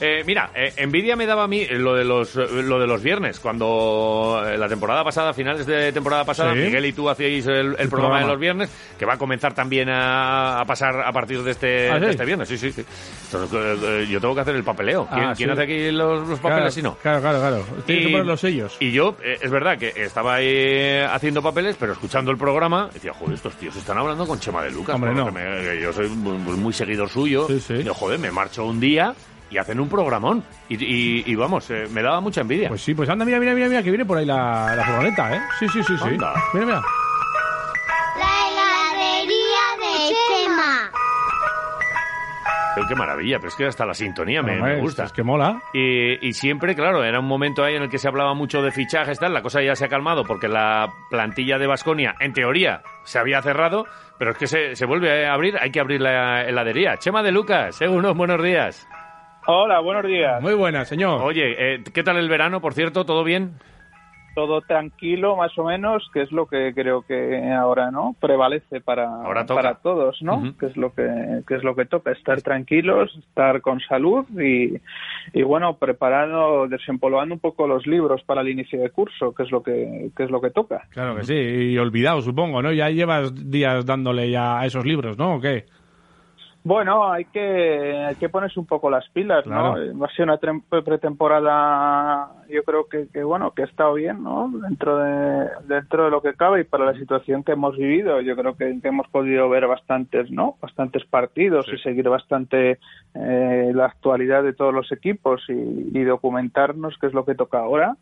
Eh, mira, eh, envidia me daba a mí lo de los lo de los viernes, cuando eh, la temporada pasada, finales de temporada pasada, Sí. Miguel y tú hacíais el, el programa programa. de los viernes, que va a comenzar también a, a pasar a partir de este, ¿Ah, sí? de este viernes. Sí, sí, sí. Entonces, eh, eh, yo tengo que hacer el papeleo. ¿Quién, Ah, quién hace aquí los, los Claro, papeles si no? Claro, claro, claro. Tienes que poner los sellos. Y yo, eh, es verdad que estaba ahí haciendo papeles, pero escuchando el programa, decía, joder, estos tíos están hablando con Chema de Lucas. Hombre, ¿no? me- yo soy muy, muy- muy seguidor suyo. Sí, sí. Y yo, joder, me marcho un día y hacen un programón. Y, y- y vamos, eh, me daba mucha envidia. Pues sí, pues anda, mira, mira, mira, mira, que viene por ahí la, la furgoneta, ¿eh? Sí, sí, sí, sí. Anda. Mira, mira. La heladería de Chema. Pero qué maravilla, pero es que hasta la sintonía me, gusta. Es que mola. Y, y siempre, claro, era un momento ahí en el que se hablaba mucho de fichajes, tal, la cosa ya se ha calmado porque la plantilla de Basconia, en teoría, se había cerrado, pero es que se, se vuelve a abrir, hay que abrir la heladería. Chema de Lucas, eh, unos buenos días. Hola, buenos días. Muy buena, señor. Oye, eh, ¿qué tal el verano, por cierto? ¿Todo bien? Todo tranquilo, más o menos, que es lo que creo que ahora no prevalece para, Ahora para todos, ¿no? Que es lo que, que es lo que toca, estar tranquilos, estar con salud y, y bueno, preparando, desempolvando un poco los libros para el inicio de curso, que es lo que, que es lo que toca. Claro que sí. Y olvidado, supongo, ¿no? Ya llevas días dándole ya a esos libros, ¿no? ¿O qué? Bueno, hay que, hay que ponerse un poco las pilas, ¿no? Claro. Va a ser una pretemporada, yo creo que, que, bueno, que ha estado bien, ¿no? Dentro de, dentro de lo que cabe y para la situación que hemos vivido, yo creo que, que hemos podido ver bastantes, ¿no? Bastantes partidos Sí. y seguir bastante eh, la actualidad de todos los equipos y, y documentarnos qué es lo que toca ahora.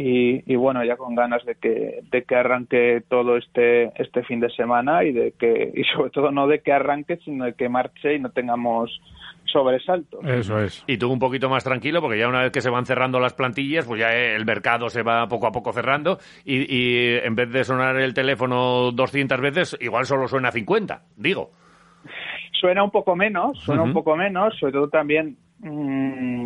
Y, y bueno, ya con ganas de que, de que arranque todo este, este fin de semana y de que, y sobre todo no de que arranque, sino de que marche y no tengamos sobresaltos. Eso es. Y tú un poquito más tranquilo, porque ya una vez que se van cerrando las plantillas, pues ya eh, el mercado se va poco a poco cerrando y, y en vez de sonar el teléfono 200 veces, igual solo suena 50, digo. Suena un poco menos, suena un poco menos, sobre todo también mm,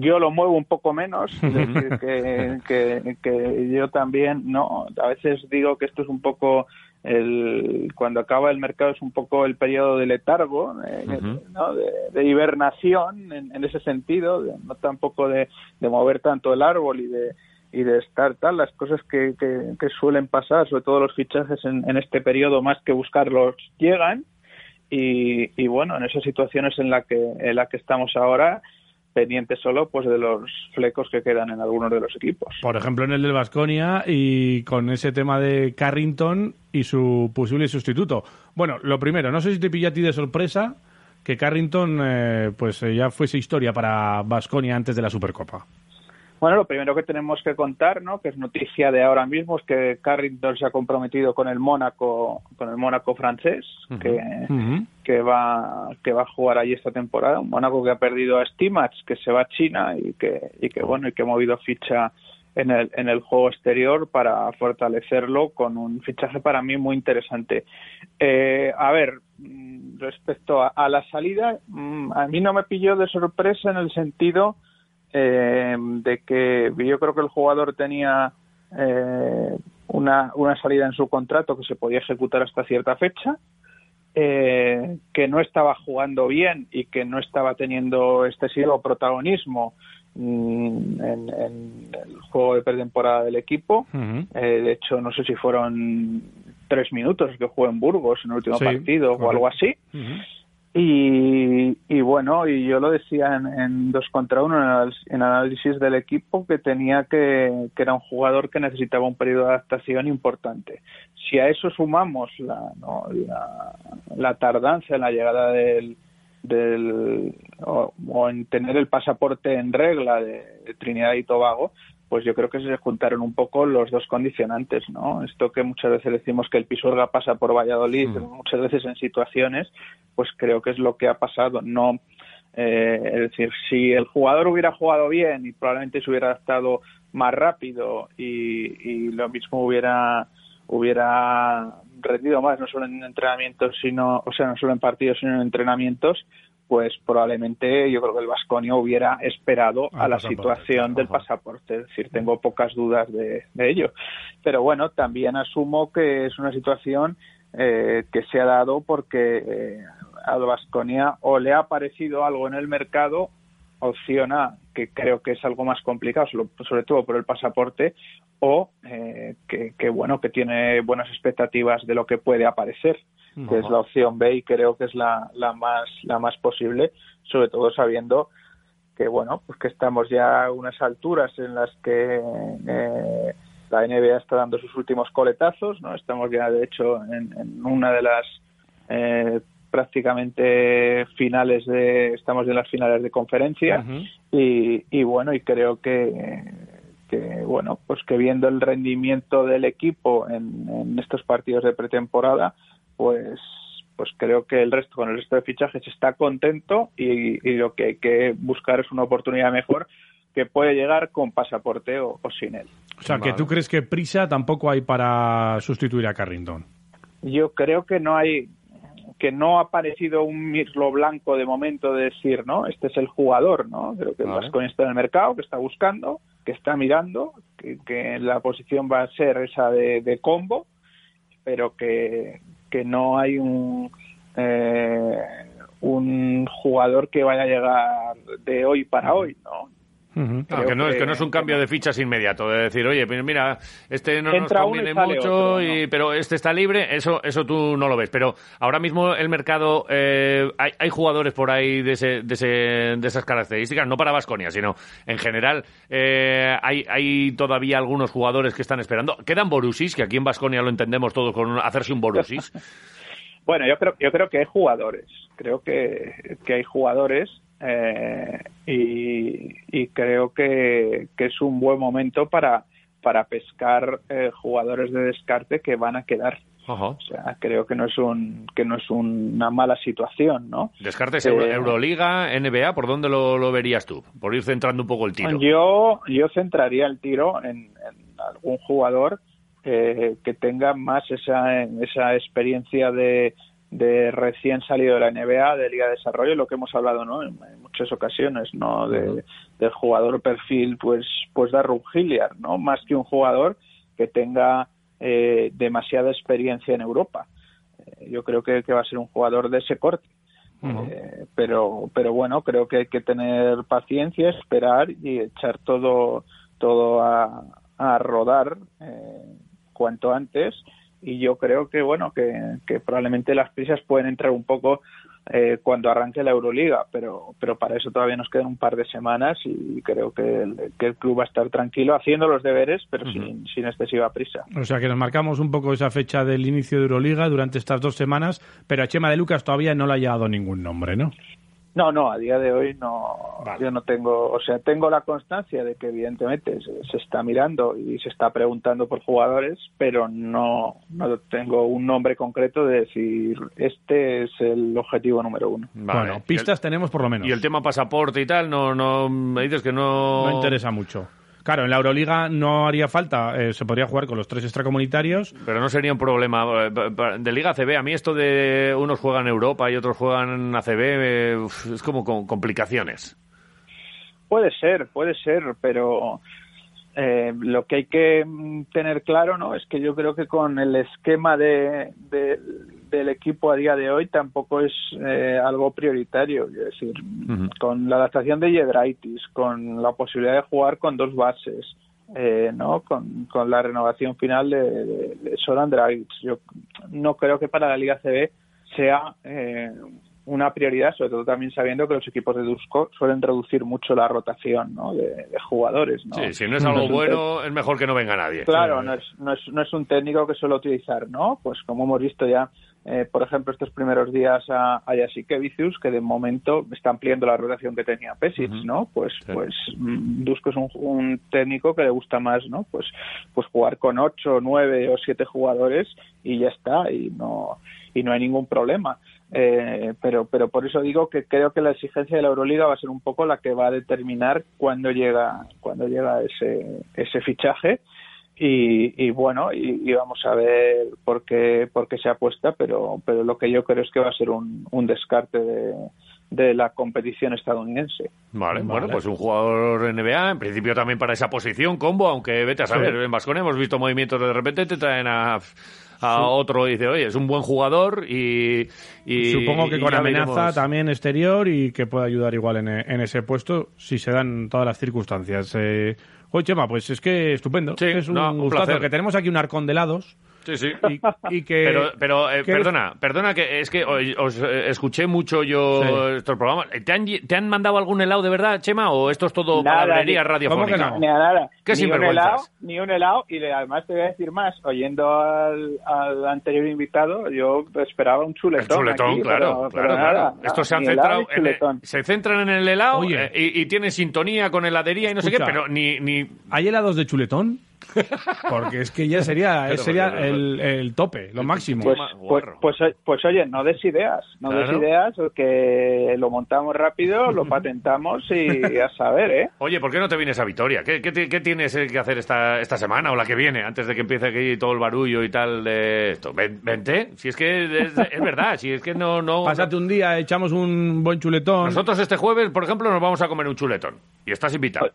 yo lo muevo un poco menos, es decir, que, que, que yo también, no, a veces digo que esto es un poco el cuando acaba el mercado es un poco el periodo de letargo, eh. ¿no? de, de hibernación en, en ese sentido, de- no tampoco de, de mover tanto el árbol y de y de estar tal, las cosas que, que, que suelen pasar, sobre todo los fichajes en, en este periodo, más que buscarlos, llegan. Y, y bueno, en esas situaciones en la que en la que estamos ahora, pendientes solo pues de los flecos que quedan en algunos de los equipos. Por ejemplo, en el del Vasconia y con ese tema de Carrington y su posible sustituto. Bueno, lo primero, no sé si te pilla a ti de sorpresa que Carrington eh, pues eh, ya fuese historia para Vasconia antes de la Supercopa. Bueno, lo primero que tenemos que contar, ¿no? que es noticia de ahora mismo, es que Carrington se ha comprometido con el Mónaco, con el Mónaco francés, que, va que va a jugar allí esta temporada. Un Mónaco que ha perdido a Stimats, que se va a China y que y que bueno y que ha movido ficha en el en el juego exterior para fortalecerlo con un fichaje para mí muy interesante. Eh, a ver, mm, respecto a, a la salida, mm, a mí no me pilló de sorpresa en el sentido eh, de que yo creo que el jugador tenía eh, una, una salida en su contrato que se podía ejecutar hasta cierta fecha, eh, que no estaba jugando bien y que no estaba teniendo excesivo protagonismo mm, en, en el juego de pretemporada del equipo. Eh, de hecho, no sé si fueron tres minutos que jugó en Burgos en el último Sí, partido o algo así. Y, y bueno, y yo lo decía en, en dos contra uno en, en análisis del equipo que tenía que, que era un jugador que necesitaba un periodo de adaptación importante. Si a eso sumamos la, ¿no? la, la tardanza en la llegada del, o, en tener el pasaporte en regla de Trinidad y Tobago, pues yo creo que se juntaron un poco los dos condicionantes, ¿no? Esto que muchas veces decimos que el Pisuerga pasa por Valladolid, Mm. muchas veces en situaciones, pues creo que es lo que ha pasado. No, Eh, es decir, si el jugador hubiera jugado bien y probablemente se hubiera adaptado más rápido y, y lo mismo hubiera hubiera rendido más no solo en entrenamientos sino o sea no solo en partidos sino en entrenamientos pues probablemente yo creo que el Vasconia hubiera esperado Al a la situación del pasaporte, es decir, tengo pocas dudas de, de ello. Pero bueno, también asumo que es una situación eh, que se ha dado porque eh, al Vasconia o le ha parecido algo en el mercado, opción A, que creo que es algo más complicado, sobre, todo por el pasaporte, o eh, que, que, bueno, que tiene buenas expectativas de lo que puede aparecer que es la opción B y creo que es la, la más la más posible, sobre todo sabiendo que bueno, pues que estamos ya a unas alturas en las que eh, la NBA está dando sus últimos coletazos, ¿no? Estamos ya de hecho en, en una de las eh, prácticamente finales de estamos en las finales de conferencia y, y bueno y creo que que bueno pues que viendo el rendimiento del equipo en, en estos partidos de pretemporada pues pues creo que el resto con el resto de fichajes está contento y, y lo que hay que buscar es una oportunidad mejor que puede llegar con pasaporte o, o sin él. O sea, que tú crees que prisa tampoco hay para sustituir a Carrington. Yo creo que no hay que no ha aparecido un mirlo blanco de momento de decir, ¿no? Este es el jugador, ¿no? Creo que Vale. Vasconia está en el mercado, que está buscando, que está mirando, que, que la posición va a ser esa de, de combo, pero que, que no hay un eh, un jugador que vaya a llegar de hoy para hoy, ¿no? Creo que, no, es, que- no es un cambio de fichas inmediato, de decir, oye, pues mira, este no nos conviene mucho, otro, y- ¿no? pero este está libre, eso eso tú no lo ves. Pero ahora mismo el mercado, eh, hay, hay jugadores por ahí de, ese, de, ese, de esas características, no para Vasconia, sino en general, eh, hay, hay todavía algunos jugadores que están esperando. Quedan Borusis, que aquí en Vasconia lo entendemos todos con un- hacerse un Borusis. Bueno, yo creo, yo creo que hay jugadores. Creo que, que hay jugadores eh, y, y creo que, que es un buen momento para, para pescar eh, jugadores de descarte que van a quedar. Ajá. O sea, creo que no es un que no es una mala situación, ¿no? Descartes Eh, Euro- Euroliga, NBA, ¿por dónde lo, lo verías tú? Por ir centrando un poco el tiro. Yo yo centraría el tiro en, en algún jugador eh, que tenga más esa esa experiencia de, de recién salido de la NBA, de Liga de Desarrollo, lo que hemos hablado, ¿no? En, en muchas ocasiones, ¿no? De, del jugador perfil, pues pues Darren Hilliard, ¿no? Más que un jugador que tenga eh, demasiada experiencia en Europa. Eh, yo creo que, que va a ser un jugador de ese corte. Eh, pero pero bueno creo que hay que tener paciencia esperar y echar todo todo a, a rodar eh, cuanto antes y yo creo que bueno que, que probablemente las prisas pueden entrar un poco eh, cuando arranque la Euroliga pero pero para eso todavía nos quedan un par de semanas y creo que el, que el club va a estar tranquilo haciendo los deberes pero sin, sin excesiva prisa O sea, que nos marcamos un poco esa fecha del inicio de Euroliga durante estas dos semanas, pero a Chema de Lucas todavía no le ha llegado ningún nombre, ¿no? No, no, a día de hoy no, Vale. yo no tengo, o sea, tengo la constancia de que evidentemente se, se está mirando y se está preguntando por jugadores, pero no, no tengo un nombre concreto de decir este es el objetivo número uno. Vale. Bueno, pistas tenemos por lo menos. Y el tema pasaporte y tal, no, no, me dices que no... No interesa mucho. Claro, en la Euroliga no haría falta, eh, se podría jugar con los tres extracomunitarios. Pero no sería un problema. eh, De Liga ACB, a mí esto de unos juegan en Europa y otros juegan en ACB, eh, es como con complicaciones. Puede ser, puede ser, pero eh, lo que hay que mm, tener claro, ¿no? Es que yo creo que con el esquema de, de- del equipo a día de hoy tampoco es eh, algo prioritario. Es decir, con la adaptación de Yedraitis, con la posibilidad de jugar con dos bases, eh, ¿no? Con, con la renovación final de, de, de Soran Dragic. Yo no creo que para la Liga CB sea eh, una prioridad, sobre todo también sabiendo que los equipos de Dusko suelen reducir mucho la rotación ¿no? de, de jugadores. ¿no? Sí, si no es algo es bueno, es mejor que no venga nadie. Claro, no es, no, es, no es un técnico que suele utilizar, ¿no? Pues como hemos visto ya, eh, por ejemplo, estos primeros días a, a Jasikevicius, que de momento está ampliando la rotación que tenía Pesic, Ujú. ¿no? Pues, Sí. pues mm, Dusko es un, un técnico que le gusta más, ¿no? Pues, pues jugar con ocho, nueve o siete jugadores y ya está, y no, y no hay ningún problema. Eh, pero, pero por eso digo que creo que la exigencia de la Euroliga va a ser un poco la que va a determinar cuándo llega, cuándo llega ese, ese fichaje. Y, y bueno, y, y vamos a ver por qué, por qué se apuesta, pero, pero lo que yo creo es que va a ser un, un descarte de, de la competición estadounidense. Vale, bueno, pues un jugador NBA, en principio también para esa posición, combo, aunque vete a saber, en Vasconia hemos visto movimientos de repente te traen a, a otro y dice, oye, es un buen jugador y... y Supongo que y con amenaza veremos. también exterior y que puede ayudar igual en, en ese puesto si se dan todas las circunstancias. Eh, oye, Chema, pues es que estupendo. Sí, es un, no, un gustazo placer. que tenemos aquí un arcón de helados Sí, sí. y, y que... Pero, pero eh, que- perdona, perdona, que es que os, os, eh, escuché mucho yo Sí. estos programas. ¿Te han, ¿Te han mandado algún helado de verdad, Chema? ¿O esto es todo Nada, palabrería ni- radiofónica? ¿Cómo que no? Nada. Qué ni un helado, ni un helado. Y le- además te voy a decir más. Oyendo al, al anterior invitado, yo esperaba un El chuletón. chuletón, aquí, claro, pero- claro, pero claro. nada, Estos se han centrado en el- chuletón. se centran en el helado eh, y, y tienen sintonía con heladería y no sé qué, pero ni, ni ¿Hay helados de chuletón? Porque es que ya sería, Pero, sería pero, pero, el, el tope, lo máximo. Pues, pues, pues, pues, oye, no des ideas, no Claro. des ideas, que lo montamos rápido, lo patentamos y a saber, ¿eh? Oye, ¿por qué no te vienes a Vitoria? ¿Qué, qué, ti- qué tienes que hacer esta, esta semana o la que viene, antes de que empiece aquí todo el barullo y tal de esto? Ven- Vente, si es que es, es verdad, si es que no... no Pásate un día, echamos un buen chuletón. Nosotros este jueves, por ejemplo, nos vamos a comer un chuletón. Y estás invitado.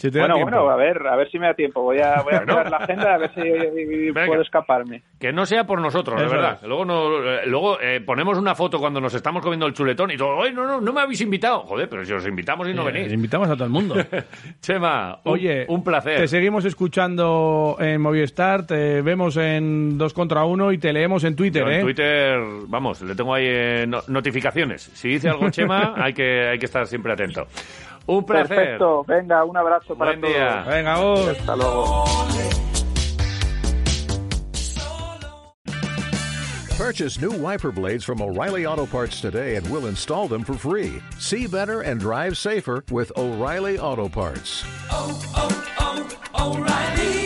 Si Bueno, tiempo. bueno, a ver, a ver si me da tiempo. Voy a, voy a Bueno. mirar la agenda a ver si Venga. puedo escaparme. Que no sea por nosotros, de verdad. es. Luego, no, eh, luego eh, ponemos una foto cuando nos estamos comiendo el chuletón y todo, ¡ay, no, no, no me habéis invitado! Joder, pero si os invitamos y no Eh, venís. invitamos a todo el mundo. Chema, un, Oye, un placer. Te seguimos escuchando en Movistar, te vemos en 2 contra 1 y te leemos en Twitter, Yo en ¿eh? Twitter, vamos, le tengo ahí eh, no- notificaciones. Si dice algo Chema, hay que, hay que estar siempre atento. Un placer. Perfecto, venga, un abrazo para Buen todos. día. Venga, vos. Hasta luego. Purchase new wiper blades from O'Reilly Auto Parts today and we'll install them for free. See better and drive safer with O'Reilly Auto Parts. oh, oh, oh O'Reilly